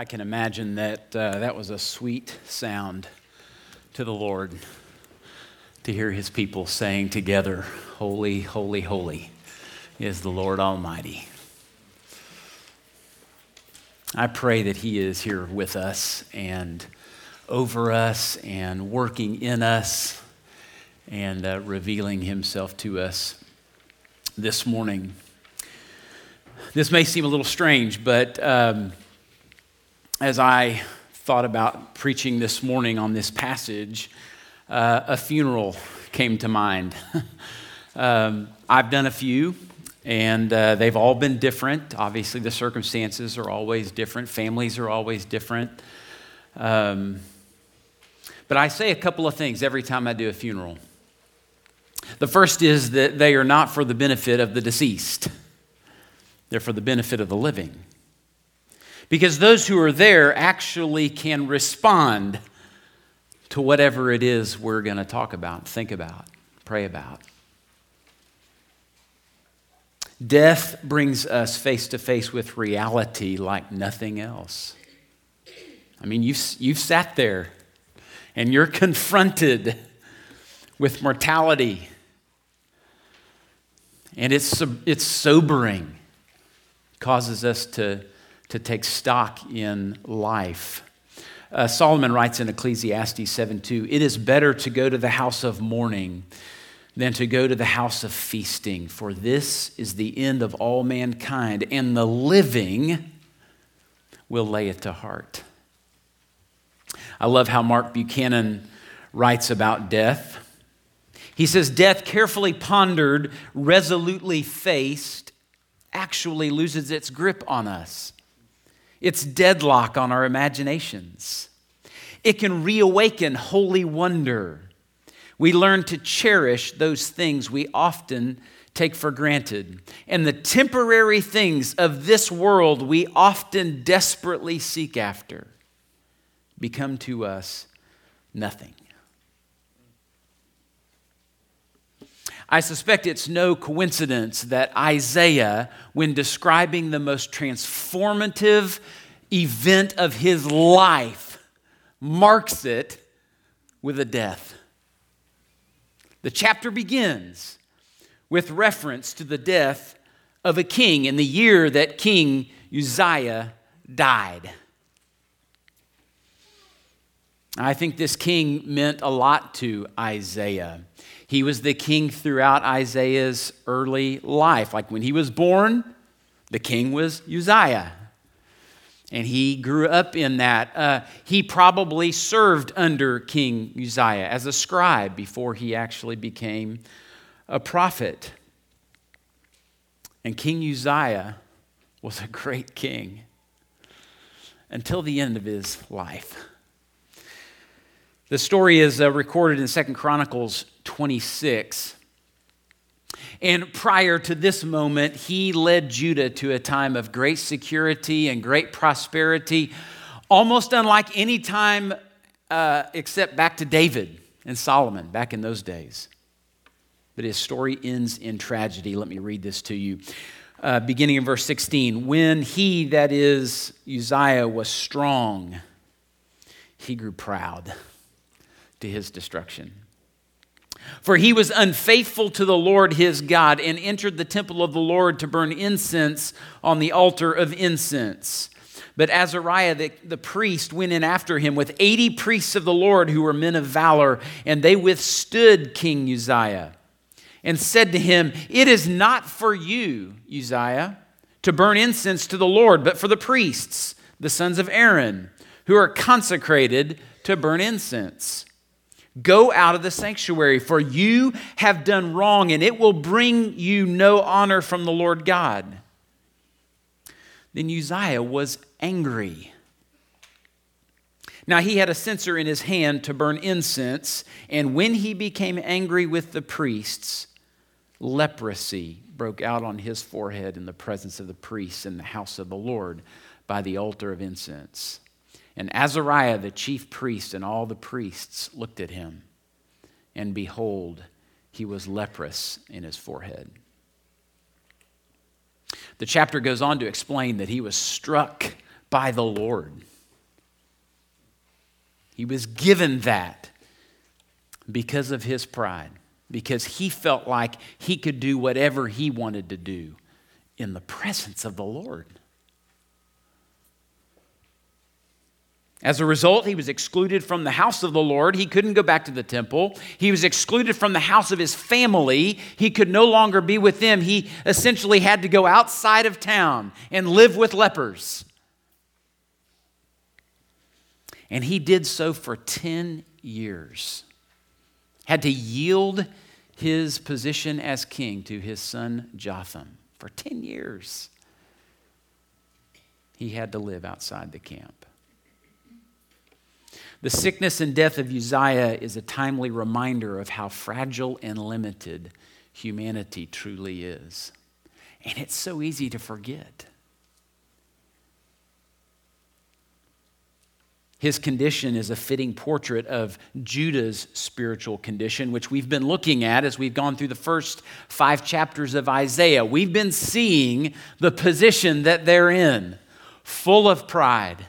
I can imagine that uh, that was a sweet sound to the Lord to hear his people saying together, Holy, holy, holy is the Lord Almighty. I pray that he is here with us and over us and working in us and uh, revealing himself to us this morning. This may seem a little strange, but um, as I thought about preaching this morning on this passage, uh, a funeral came to mind. um, I've done a few, and uh, they've all been different. Obviously, the circumstances are always different, families are always different. Um, but I say a couple of things every time I do a funeral. The first is that they are not for the benefit of the deceased, they're for the benefit of the living because those who are there actually can respond to whatever it is we're going to talk about, think about, pray about. Death brings us face to face with reality like nothing else. I mean, you've, you've sat there and you're confronted with mortality. And it's, it's sobering, causes us to to take stock in life. Uh, Solomon writes in Ecclesiastes 7 2, it is better to go to the house of mourning than to go to the house of feasting, for this is the end of all mankind, and the living will lay it to heart. I love how Mark Buchanan writes about death. He says, Death, carefully pondered, resolutely faced, actually loses its grip on us. It's deadlock on our imaginations. It can reawaken holy wonder. We learn to cherish those things we often take for granted. And the temporary things of this world we often desperately seek after become to us nothing. I suspect it's no coincidence that Isaiah, when describing the most transformative event of his life, marks it with a death. The chapter begins with reference to the death of a king in the year that King Uzziah died. I think this king meant a lot to Isaiah. He was the king throughout Isaiah's early life. Like when he was born, the king was Uzziah. And he grew up in that. Uh, he probably served under King Uzziah as a scribe before he actually became a prophet. And King Uzziah was a great king until the end of his life. The story is uh, recorded in Second Chronicles 26. And prior to this moment, he led Judah to a time of great security and great prosperity, almost unlike any time uh, except back to David and Solomon back in those days. But his story ends in tragedy. Let me read this to you. Uh, beginning in verse 16 When he, that is Uzziah, was strong, he grew proud to his destruction. For he was unfaithful to the Lord his God and entered the temple of the Lord to burn incense on the altar of incense. But Azariah, the, the, priest, went in after him with 80 priests of the Lord who were men of valor, and they withstood King Uzziah and said to him, It is not for you, Uzziah, to burn incense to the Lord, but for the priests, the sons of Aaron, who are consecrated to burn incense. Go out of the sanctuary, for you have done wrong, and it will bring you no honor from the Lord God. Then Uzziah was angry. Now he had a censer in his hand to burn incense, and when he became angry with the priests, leprosy broke out on his forehead in the presence of the priests in the house of the Lord by the altar of incense. And Azariah, the chief priest, and all the priests looked at him, and behold, he was leprous in his forehead. The chapter goes on to explain that he was struck by the Lord. He was given that because of his pride, because he felt like he could do whatever he wanted to do in the presence of the Lord. As a result, he was excluded from the house of the Lord. He couldn't go back to the temple. He was excluded from the house of his family. He could no longer be with them. He essentially had to go outside of town and live with lepers. And he did so for 10 years. Had to yield his position as king to his son Jotham for 10 years. He had to live outside the camp. The sickness and death of Uzziah is a timely reminder of how fragile and limited humanity truly is. And it's so easy to forget. His condition is a fitting portrait of Judah's spiritual condition, which we've been looking at as we've gone through the first five chapters of Isaiah. We've been seeing the position that they're in, full of pride,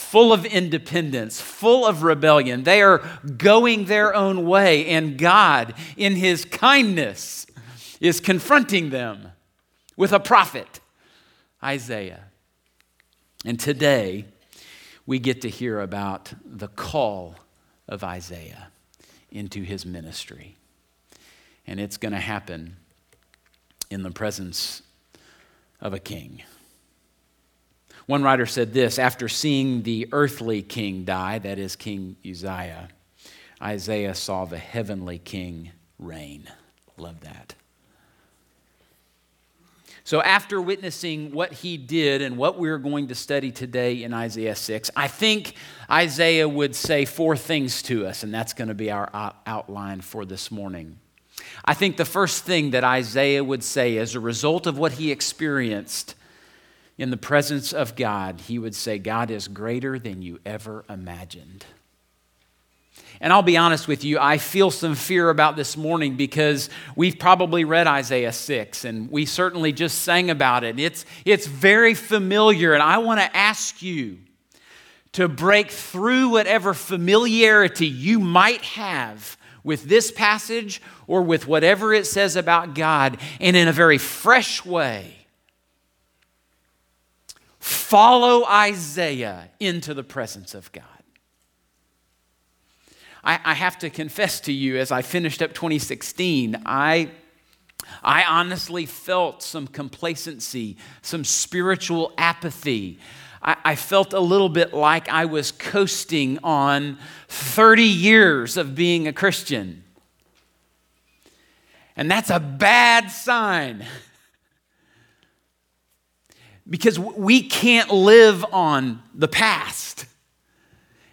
full of independence, full of rebellion. They are going their own way, and God, in His kindness, is confronting them with a prophet, Isaiah. And today, we get to hear about the call of Isaiah into his ministry. And it's going to happen in the presence of a king. One writer said this after seeing the earthly king die, that is, King Uzziah, Isaiah saw the heavenly king reign. Love that. So, after witnessing what he did and what we're going to study today in Isaiah 6, I think Isaiah would say four things to us, and that's going to be our outline for this morning. I think the first thing that Isaiah would say as a result of what he experienced in the presence of God, he would say, God is greater than you ever imagined. And I'll be honest with you, I feel some fear about this morning because we've probably read Isaiah 6 and we certainly just sang about it. It's, it's very familiar, and I want to ask you to break through whatever familiarity you might have with this passage or with whatever it says about God, and in a very fresh way follow Isaiah into the presence of God. I, I, have to confess to you, as I finished up 2016, I, I honestly felt some complacency, some spiritual apathy. I, I felt a little bit like I was coasting on 30 years of being a Christian. And that's a bad sign. because we can't live on the past.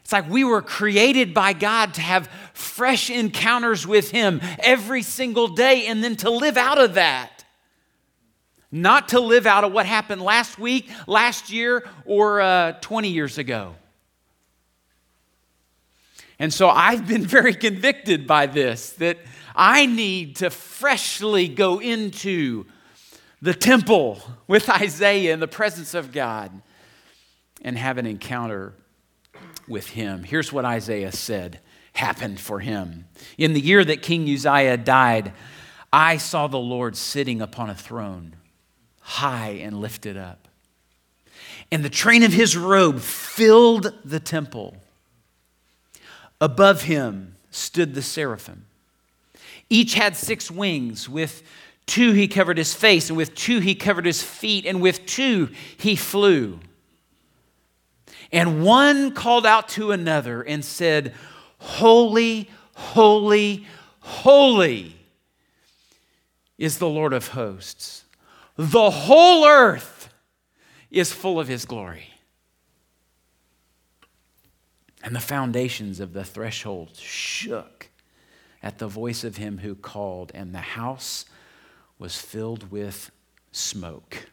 It's like we were created by God to have fresh encounters with Him every single day and then to live out of that. Not to live out of what happened last week, last year, or uh, 20 years ago. And so I've been very convicted by this that I need to freshly go into the temple with Isaiah in the presence of God and have an encounter with him. Here's what Isaiah said happened for him. In the year that King Uzziah died, I saw the Lord sitting upon a throne, high and lifted up. And the train of his robe filled the temple. Above him stood the seraphim. Each had six wings. With two he covered his face, and with two he covered his feet, and with two he flew. And one called out to another and said, Holy, holy, holy is the Lord of hosts. The whole earth is full of his glory. And the foundations of the threshold shook at the voice of him who called, and the house was filled with smoke.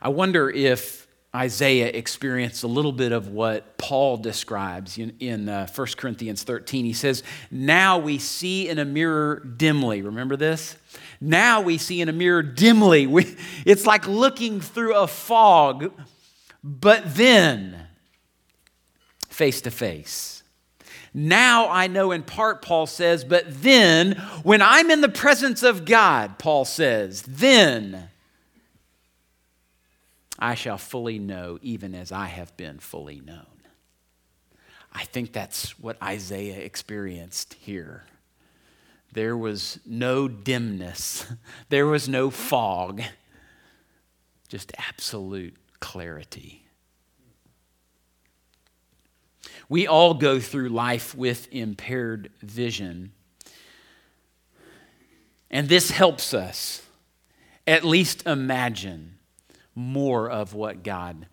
I wonder if Isaiah experienced a little bit of what Paul describes in, in uh, 1 Corinthians 13. He says, Now we see in a mirror dimly. Remember this? Now we see in a mirror dimly. We, it's like looking through a fog, but then face to face. Now I know in part, Paul says, but then when I'm in the presence of God, Paul says, then I shall fully know, even as I have been fully known. I think that's what Isaiah experienced here. There was no dimness, there was no fog, just absolute clarity. We all go through life with impaired vision. And this helps us at least imagine more of what God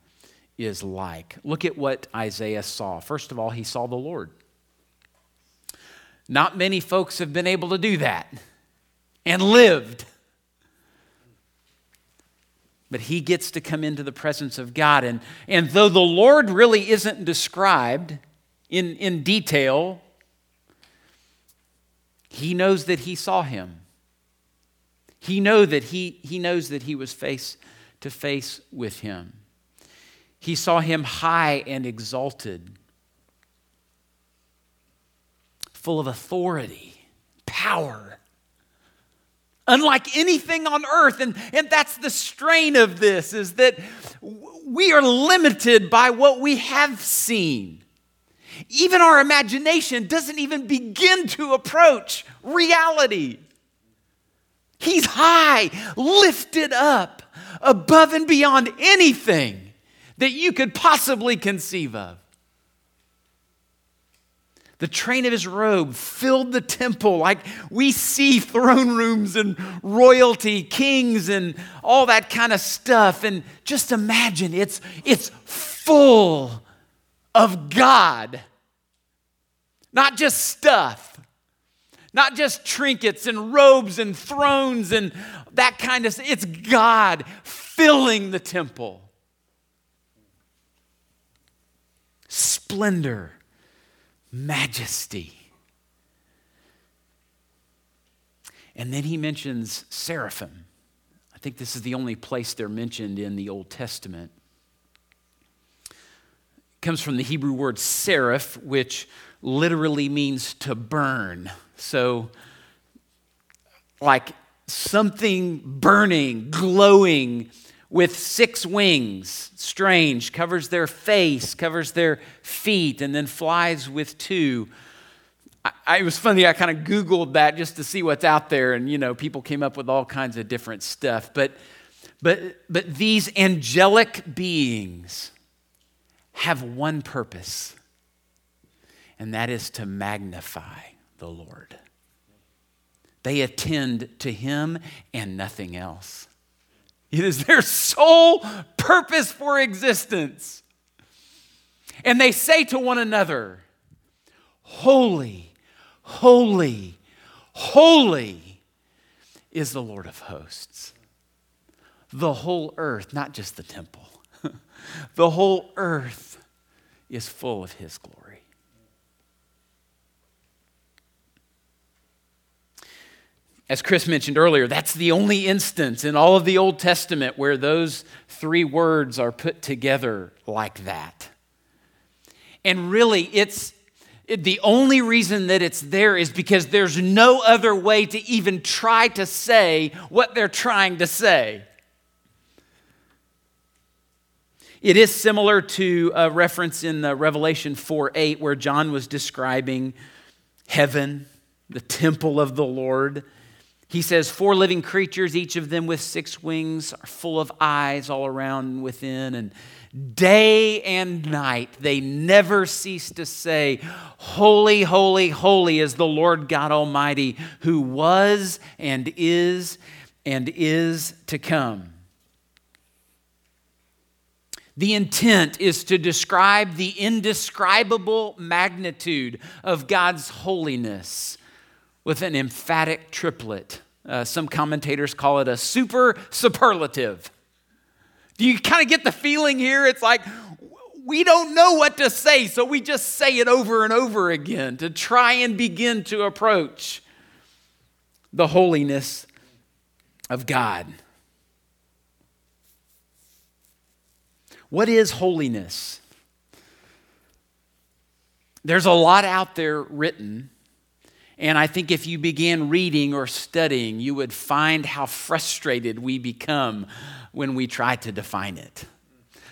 is like. Look at what Isaiah saw. First of all, he saw the Lord. Not many folks have been able to do that and lived. But he gets to come into the presence of God. And, and though the Lord really isn't described in, in detail, he knows that he saw him. He, know that he, he knows that he was face to face with him. He saw him high and exalted, full of authority, power, unlike anything on earth. And, and that's the strain of this, is that we are limited by what we have seen. Even our imagination doesn't even begin to approach reality. He's high, lifted up above and beyond anything that you could possibly conceive of. The train of his robe filled the temple like we see throne rooms and royalty, kings, and all that kind of stuff. And just imagine it's, it's full of God, not just stuff. Not just trinkets and robes and thrones and that kind of It's God filling the temple. Splendor, majesty. And then he mentions seraphim. I think this is the only place they're mentioned in the Old Testament. It comes from the Hebrew word seraph, which literally means to burn. So, like something burning, glowing with six wings, strange, covers their face, covers their feet, and then flies with two. I, it was funny, I kind of Googled that just to see what's out there, and you know, people came up with all kinds of different stuff. But, but, but these angelic beings have one purpose, and that is to magnify the Lord. They attend to Him and nothing else. It is their sole purpose for existence. And they say to one another, Holy, holy, holy is the Lord of hosts. The whole earth, not just the temple, the whole earth is full of His glory. As Chris mentioned earlier, that's the only instance in all of the Old Testament where those three words are put together like that. And really, it's it, the only reason that it's there is because there's no other way to even try to say what they're trying to say. It is similar to a reference in the Revelation 4 8, where John was describing heaven, the temple of the Lord. He says, Four living creatures, each of them with six wings, are full of eyes all around and within. And day and night they never cease to say, Holy, holy, holy is the Lord God Almighty, who was and is and is to come. The intent is to describe the indescribable magnitude of God's holiness with an emphatic triplet. Uh, some commentators call it a super superlative. Do you kind of get the feeling here? It's like we don't know what to say, so we just say it over and over again to try and begin to approach the holiness of God. What is holiness? There's a lot out there written, and I think if you began reading or studying, you would find how frustrated we become when we try to define it.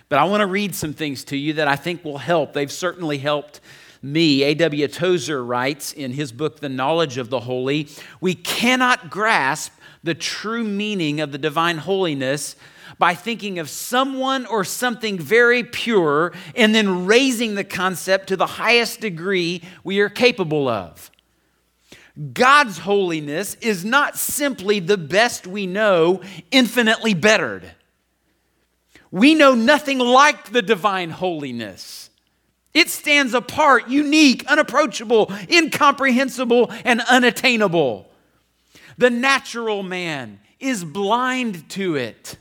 But I want to read some things to you that I think will help. They've certainly helped me. A.W. Tozer writes in his book, The Knowledge of the Holy We cannot grasp the true meaning of the divine holiness by thinking of someone or something very pure and then raising the concept to the highest degree we are capable of. God's holiness is not simply the best we know, infinitely bettered. We know nothing like the divine holiness. It stands apart, unique, unapproachable, incomprehensible, and unattainable. The natural man is blind to it.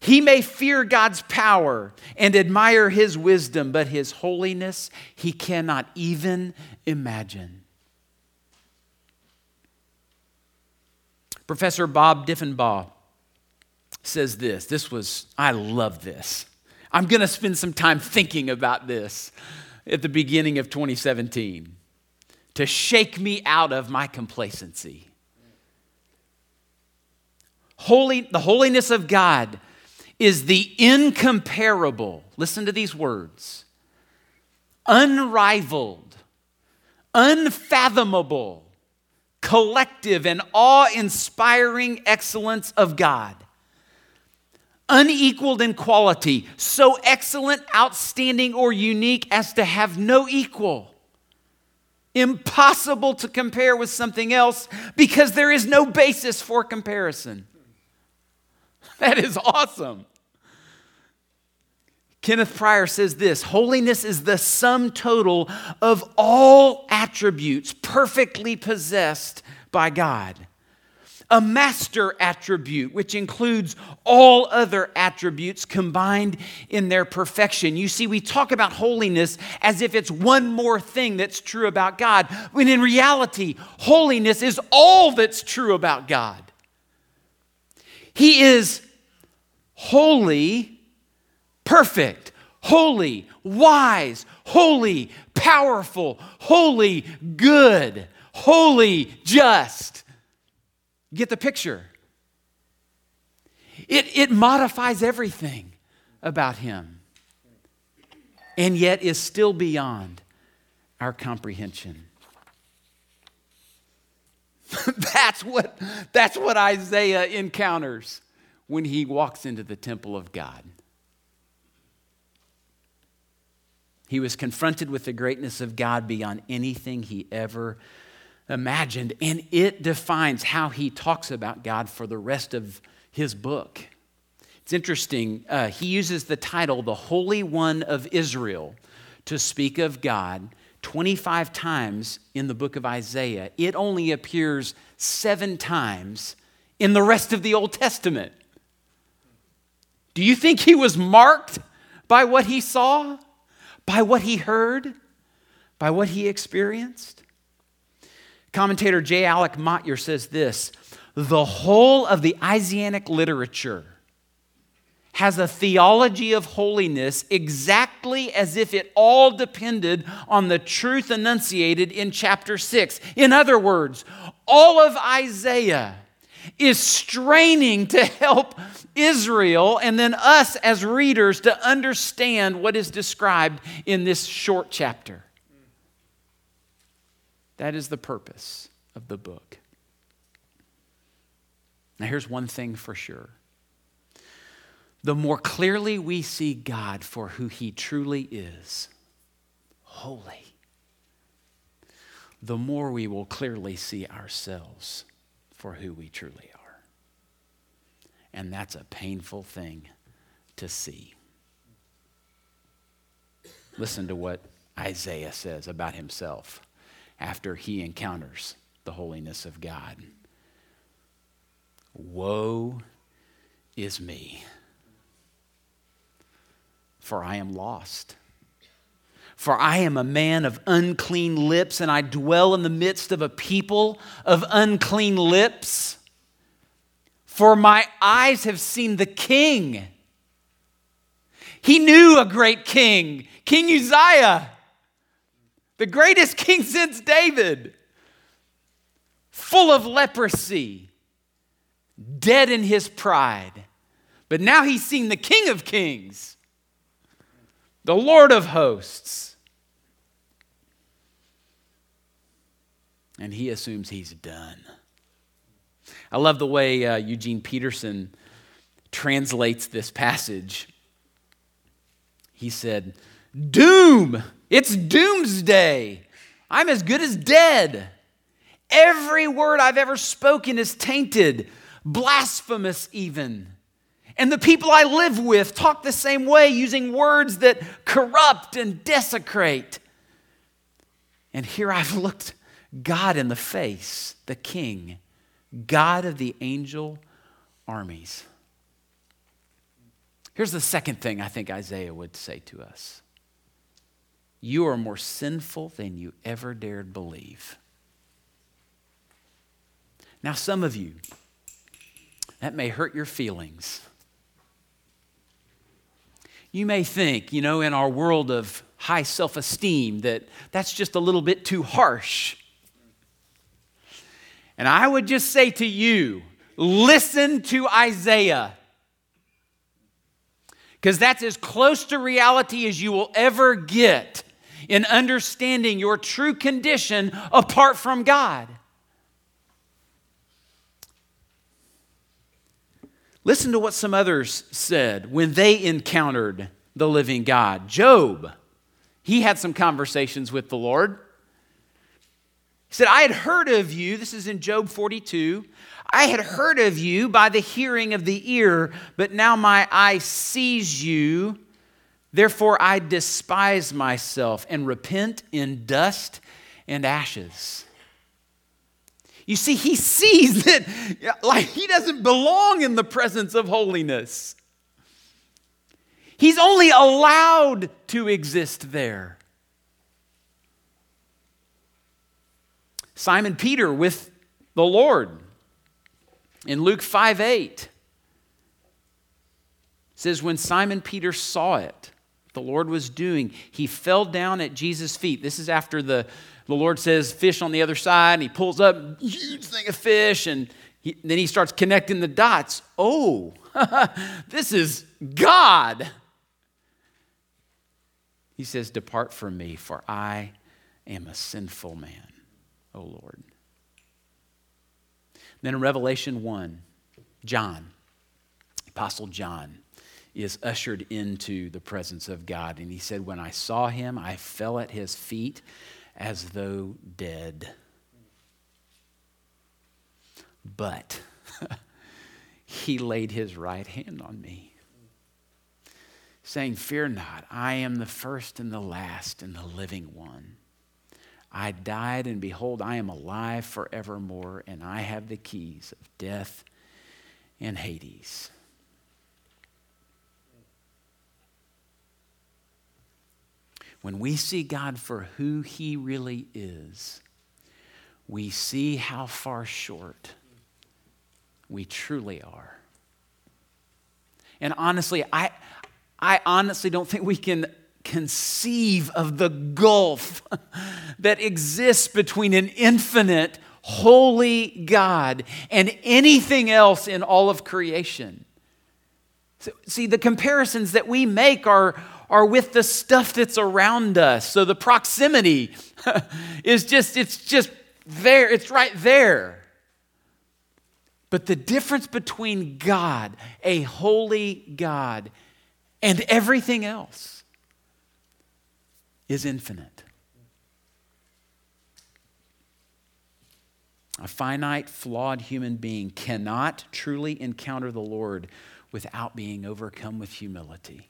He may fear God's power and admire his wisdom, but his holiness he cannot even imagine. Professor Bob Deffinbaugh says this. This was, I love this. I'm going to spend some time thinking about this at the beginning of 2017 to shake me out of my complacency. Holy, the holiness of God is the incomparable, listen to these words, unrivaled, unfathomable, collective, and awe inspiring excellence of God unequaled in quality, so excellent, outstanding, or unique as to have no equal. Impossible to compare with something else because there is no basis for comparison. That is awesome. Kenneth Pryor says this Holiness is the sum total of all attributes perfectly possessed by God a master attribute, which includes all other attributes combined in their perfection. You see, we talk about holiness as if it's one more thing that's true about God, when in reality, holiness is all that's true about God. He is holy, perfect, holy, wise, holy, powerful, holy, good, holy, just. Get the picture? It, it modifies everything about him and yet is still beyond our comprehension. that's, what, that's what Isaiah encounters when he walks into the temple of God. He was confronted with the greatness of God beyond anything he ever imagined. And it defines how he talks about God for the rest of his book. It's interesting. Uh, he uses the title, the Holy One of Israel, to speak of God 25 times in the book of Isaiah. It only appears seven times in the rest of the Old Testament. Do you think he was marked by what he saw, by what he heard, by what he experienced? Commentator J. Alec Motyer says this the whole of the Isaianic literature has a theology of holiness exactly as if it all depended on the truth enunciated in chapter 6. In other words, all of Isaiah is straining to help Israel and then us as readers to understand what is described in this short chapter. That is the purpose of the book. Now, here's one thing for sure the more clearly we see God for who He truly is, holy, the more we will clearly see ourselves for who we truly are. And that's a painful thing to see. Listen to what Isaiah says about himself after he encounters the holiness of God. Woe is me, for I am lost. For I am a man of unclean lips, and I dwell in the midst of a people of unclean lips. For my eyes have seen the King. He knew a great king, King Uzziah, the greatest king since David, full of leprosy, dead in his pride. But now he's seen the King of Kings, the Lord of hosts. and he assumes he's done. I love the way uh, Eugene Peterson translates this passage. He said, Doom! It's doomsday! I'm as good as dead. Every word I've ever spoken is tainted, blasphemous even. And the people I live with talk the same way, using words that corrupt and desecrate. And here I've looked God in the face, the King, God of the angel armies. Here's the second thing I think Isaiah would say to us You are more sinful than you ever dared believe. Now, some of you, that may hurt your feelings. You may think, you know, in our world of high self esteem, that that's just a little bit too harsh. And I would just say to you listen to Isaiah. Because that's as close to reality as you will ever get in understanding your true condition apart from God. Listen to what some others said when they encountered the living God. Job, he had some conversations with the Lord. He said, I had heard of you, this is in Job 42. I had heard of you by the hearing of the ear, but now my eye sees you. Therefore, I despise myself and repent in dust and ashes. You see, he sees that like he doesn't belong in the presence of holiness. He's only allowed to exist there. Simon Peter with the Lord. In Luke 5 8, says, When Simon Peter saw it, the Lord was doing, he fell down at Jesus' feet. This is after the, the Lord says, fish on the other side, and he pulls up huge thing of fish, and he, then he starts connecting the dots. Oh, this is God. He says, Depart from me, for I am a sinful man. O Lord. Then in Revelation 1, John, Apostle John, is ushered into the presence of God. And he said, When I saw him, I fell at his feet as though dead. But he laid his right hand on me, saying, Fear not, I am the first and the last and the living one. I died, and behold, I am alive forevermore, and I have the keys of death and Hades. When we see God for who He really is, we see how far short we truly are. And honestly, I, I honestly don't think we can conceive of the gulf that exists between an infinite, holy God and anything else in all of creation. See, the comparisons that we make are, are with the stuff that's around us. So the proximity is just, it's just there, it's right there. But the difference between God, a holy God, and everything else is infinite. A finite, flawed human being cannot truly encounter the Lord without being overcome with humility.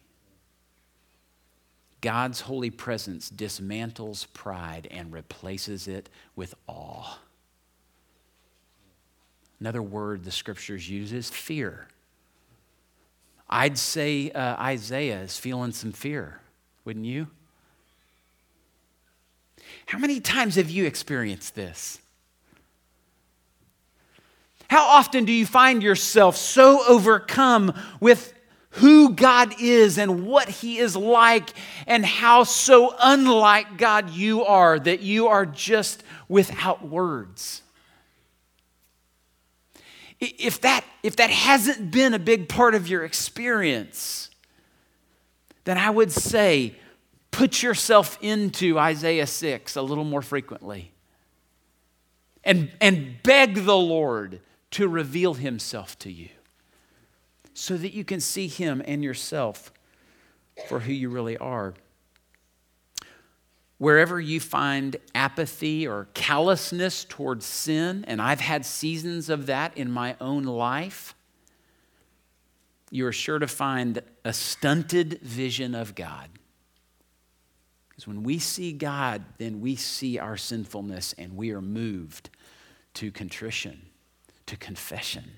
God's holy presence dismantles pride and replaces it with awe. Another word the scriptures use is fear. I'd say uh, Isaiah is feeling some fear, wouldn't you? How many times have you experienced this? How often do you find yourself so overcome with who God is and what He is like, and how so unlike God you are that you are just without words? If that, if that hasn't been a big part of your experience, then I would say put yourself into Isaiah 6 a little more frequently and, and beg the Lord to reveal himself to you so that you can see him and yourself for who you really are. Wherever you find apathy or callousness towards sin, and I've had seasons of that in my own life, you are sure to find a stunted vision of God. Because when we see God, then we see our sinfulness and we are moved to contrition, to confession.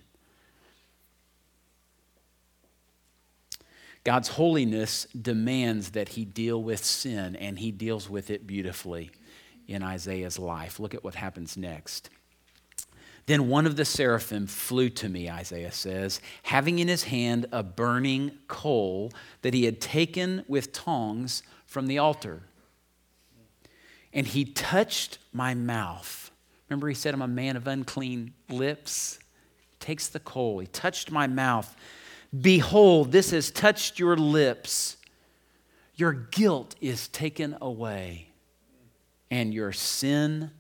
God's holiness demands that he deal with sin, and he deals with it beautifully in Isaiah's life. Look at what happens next. Then one of the seraphim flew to me, Isaiah says, having in his hand a burning coal that he had taken with tongs from the altar and he touched my mouth. Remember, he said, I'm a man of unclean lips. Takes the coal, he touched my mouth. Behold, this has touched your lips. Your guilt is taken away, and your sin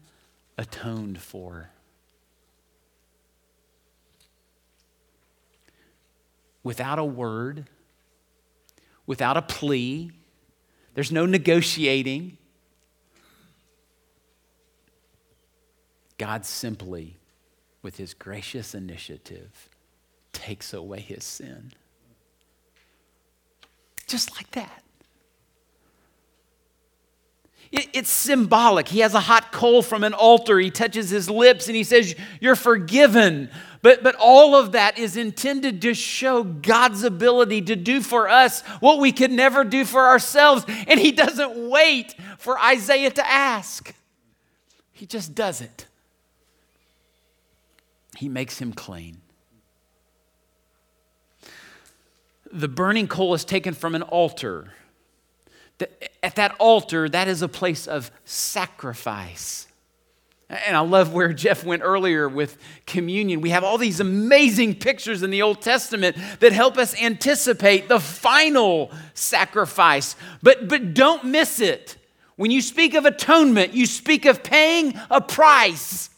atoned for. Without a word, without a plea, there's no negotiating. God simply, with his gracious initiative, takes away his sin. Just like that. it's symbolic. He has a hot coal from an altar. He touches his lips and he says, You're forgiven. But, but all of that is intended to show God's ability to do for us what we could never do for ourselves. And he doesn't wait for Isaiah to ask, he just does it he makes him clean. The burning coal is taken from an altar. At that altar, that is a place of sacrifice. And I love where Jeff went earlier with communion. We have all these amazing pictures in the Old Testament that help us anticipate the final sacrifice. But, but don't miss it. When you speak of atonement, you speak of paying a price.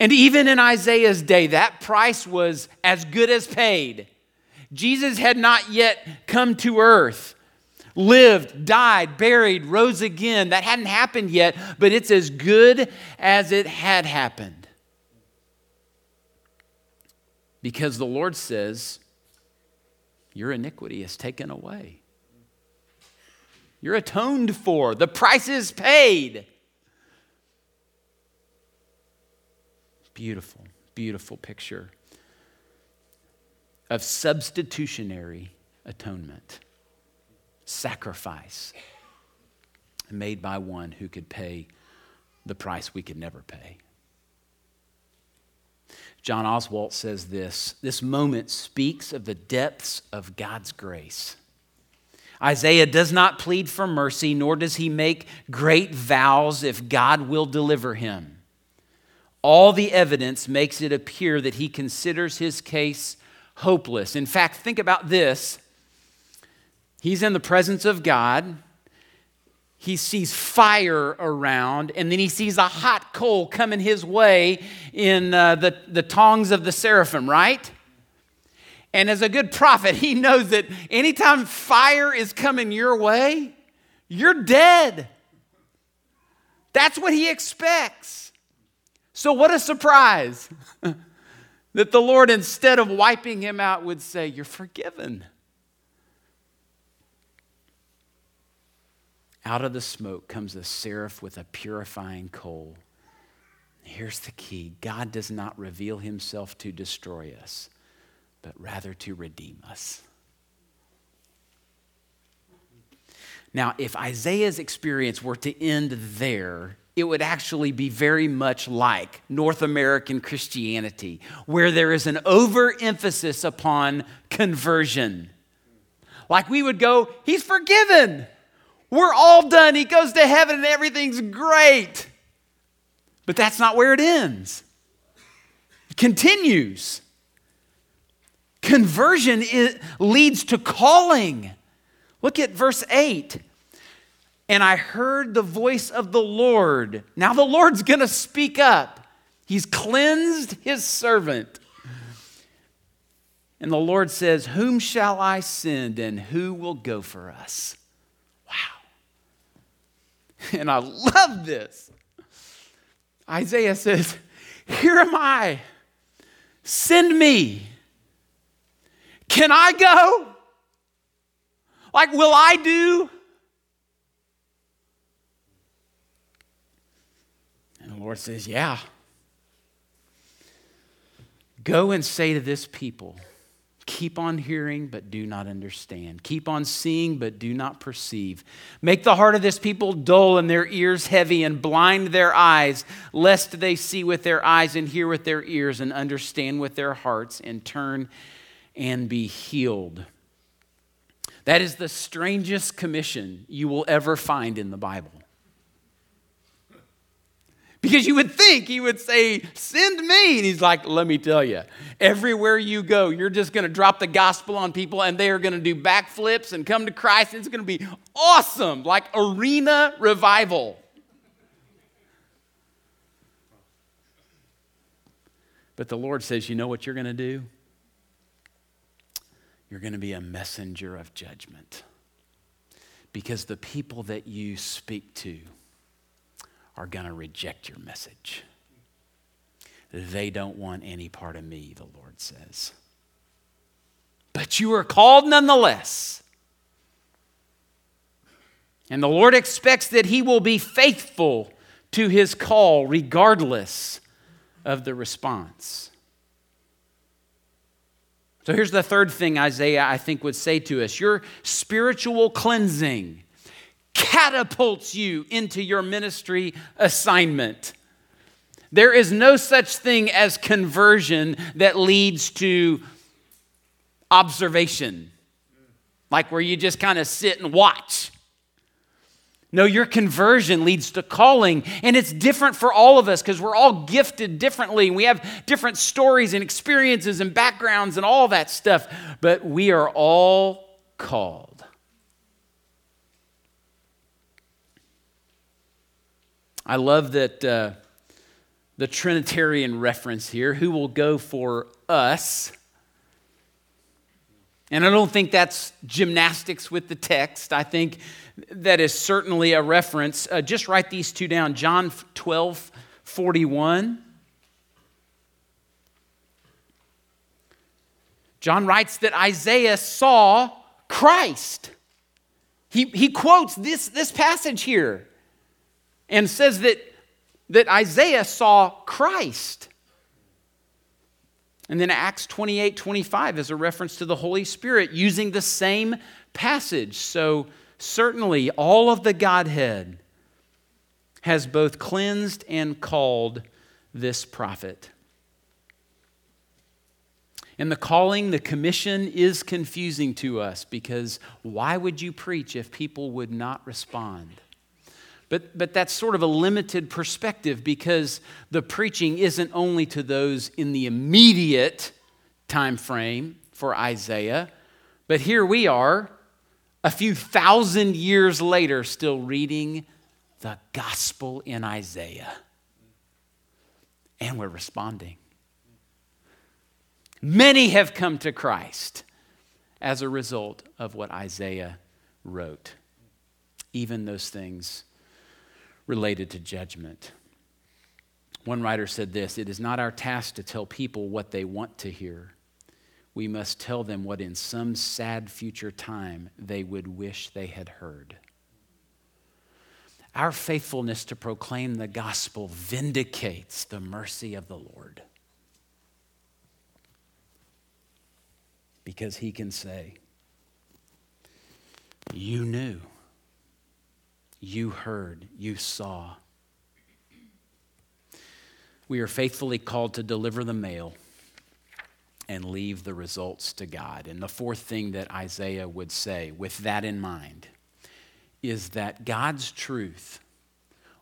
And even in Isaiah's day, that price was as good as paid. Jesus had not yet come to earth, lived, died, buried, rose again. That hadn't happened yet, but it's as good as it had happened. Because the Lord says, Your iniquity is taken away. You're atoned for. The price is paid. Beautiful, beautiful picture of substitutionary atonement, sacrifice made by one who could pay the price we could never pay. John Oswalt says this this moment speaks of the depths of God's grace. Isaiah does not plead for mercy, nor does he make great vows if God will deliver him. All the evidence makes it appear that he considers his case hopeless. In fact, think about this. He's in the presence of God. He sees fire around, and then he sees a hot coal coming his way in uh, the, the tongs of the seraphim, right? And as a good prophet, he knows that anytime fire is coming your way, you're dead. That's what he expects. So, what a surprise that the Lord, instead of wiping him out, would say, You're forgiven. Out of the smoke comes a seraph with a purifying coal. Here's the key God does not reveal himself to destroy us, but rather to redeem us. Now, if Isaiah's experience were to end there, it would actually be very much like North American Christianity, where there is an overemphasis upon conversion. Like we would go, He's forgiven. We're all done. He goes to heaven and everything's great. But that's not where it ends. It continues. Conversion leads to calling. Look at verse 8 and I heard the voice of the Lord. Now the Lord's going to speak up. He's cleansed his servant. And the Lord says, Whom shall I send and who will go for us? Wow. And I love this. Isaiah says, Here am I. Send me. Can I go? Like, will I do Lord says, Yeah. Go and say to this people, Keep on hearing, but do not understand. Keep on seeing, but do not perceive. Make the heart of this people dull and their ears heavy, and blind their eyes, lest they see with their eyes and hear with their ears and understand with their hearts and turn and be healed. That is the strangest commission you will ever find in the Bible. Because you would think he would say, Send me. And he's like, Let me tell you, everywhere you go, you're just going to drop the gospel on people and they are going to do backflips and come to Christ. It's going to be awesome, like arena revival. But the Lord says, You know what you're going to do? You're going to be a messenger of judgment. Because the people that you speak to, are going to reject your message. They don't want any part of me, the Lord says. But you are called nonetheless. And the Lord expects that He will be faithful to His call regardless of the response. So here's the third thing Isaiah, I think, would say to us your spiritual cleansing catapults you into your ministry assignment. There is no such thing as conversion that leads to observation, like where you just kind of sit and watch. No, your conversion leads to calling, and it's different for all of us because we're all gifted differently. We have different stories and experiences and backgrounds and all that stuff, but we are all called. I love that uh, the Trinitarian reference here who will go for us? And I don't think that's gymnastics with the text. I think that is certainly a reference. Uh, just write these two down John 12, 41. John writes that Isaiah saw Christ. He, he quotes this, this passage here and says that, that Isaiah saw Christ. And then Acts 28 25 is a reference to the Holy Spirit using the same passage. So, certainly, all of the Godhead has both cleansed and called this prophet. And the calling, the commission is confusing to us because why would you preach if people would not respond? But, but that's sort of a limited perspective because the preaching isn't only to those in the immediate time frame for Isaiah, but here we are, a few thousand years later, still reading the gospel in Isaiah. And we're responding. Many have come to Christ as a result of what Isaiah wrote. Even those things related to judgment. One writer said this It is not our task to tell people what they want to hear. We must tell them what in some sad future time they would wish they had heard. Our faithfulness to proclaim the gospel vindicates the mercy of the Lord. because he can say, You knew, you heard, you saw. We are faithfully called to deliver the mail and leave the results to God. And the fourth thing that Isaiah would say, with that in mind, is that God's truth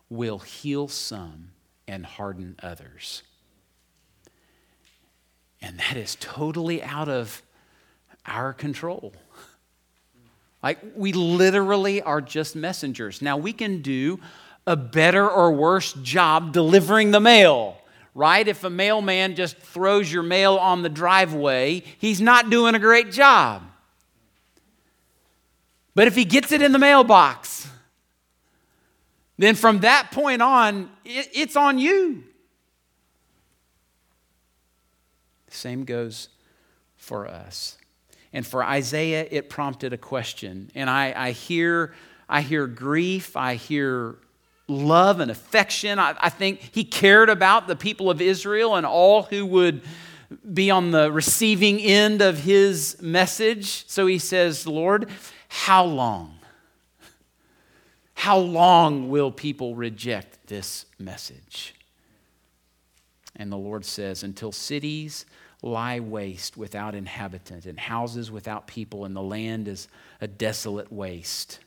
will heal some and harden others. And that is totally out of our control. Like, we literally are just messengers. Now, we can do a better or worse job delivering the mail, right? If a mailman just throws your mail on the driveway, he's not doing a great job. But if he gets it in the mailbox, then from that point on, it, it's on you. Same goes for us. And for Isaiah, it prompted a question. And I, I hear, I hear grief, I hear love and affection. I, I think he cared about the people of Israel and all who would be on the receiving end of his message. So he says, Lord, how long? How long will people reject this message? And the Lord says, until cities lie waste without inhabitant, and houses without people, and the land is a desolate waste.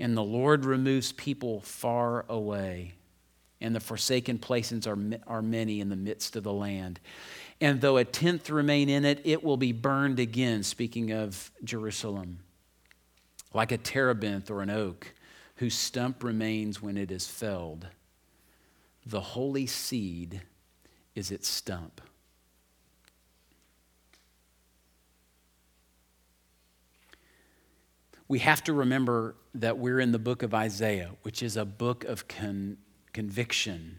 And the Lord removes people far away, and the forsaken places are, are many in the midst of the land. And though a tenth remain in it, it will be burned again, speaking of Jerusalem, like a terebinth or an oak, whose stump remains when it is felled. The holy seed is its stump. We have to remember that we're in the book of Isaiah, which is a book of con- conviction,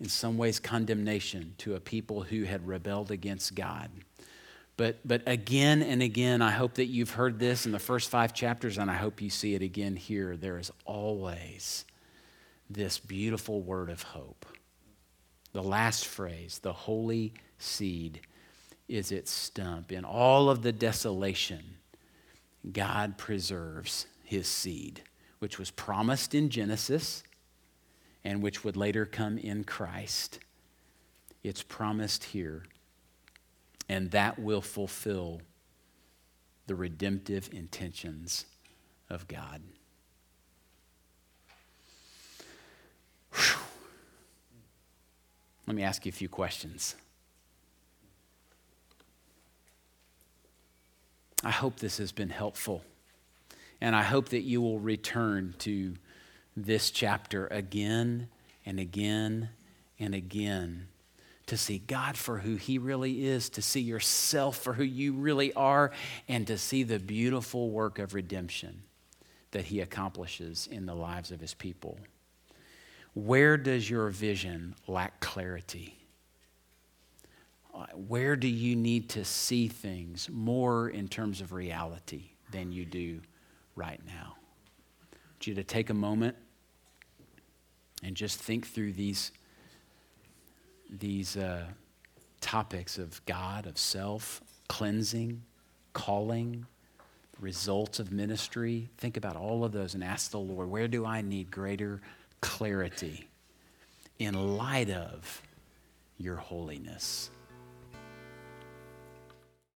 in some ways, condemnation to a people who had rebelled against God. But, but again and again, I hope that you've heard this in the first five chapters, and I hope you see it again here. There is always this beautiful word of hope. The last phrase, the holy seed, is its stump. In all of the desolation, God preserves his seed, which was promised in Genesis and which would later come in Christ. It's promised here, and that will fulfill the redemptive intentions of God. Whew. Let me ask you a few questions. I hope this has been helpful. And I hope that you will return to this chapter again and again and again to see God for who He really is, to see yourself for who you really are, and to see the beautiful work of redemption that He accomplishes in the lives of His people. Where does your vision lack clarity? Where do you need to see things more in terms of reality than you do right now? I want you to take a moment and just think through these, these uh, topics of God, of self, cleansing, calling, results of ministry. Think about all of those and ask the Lord, where do I need greater clarity in light of your holiness?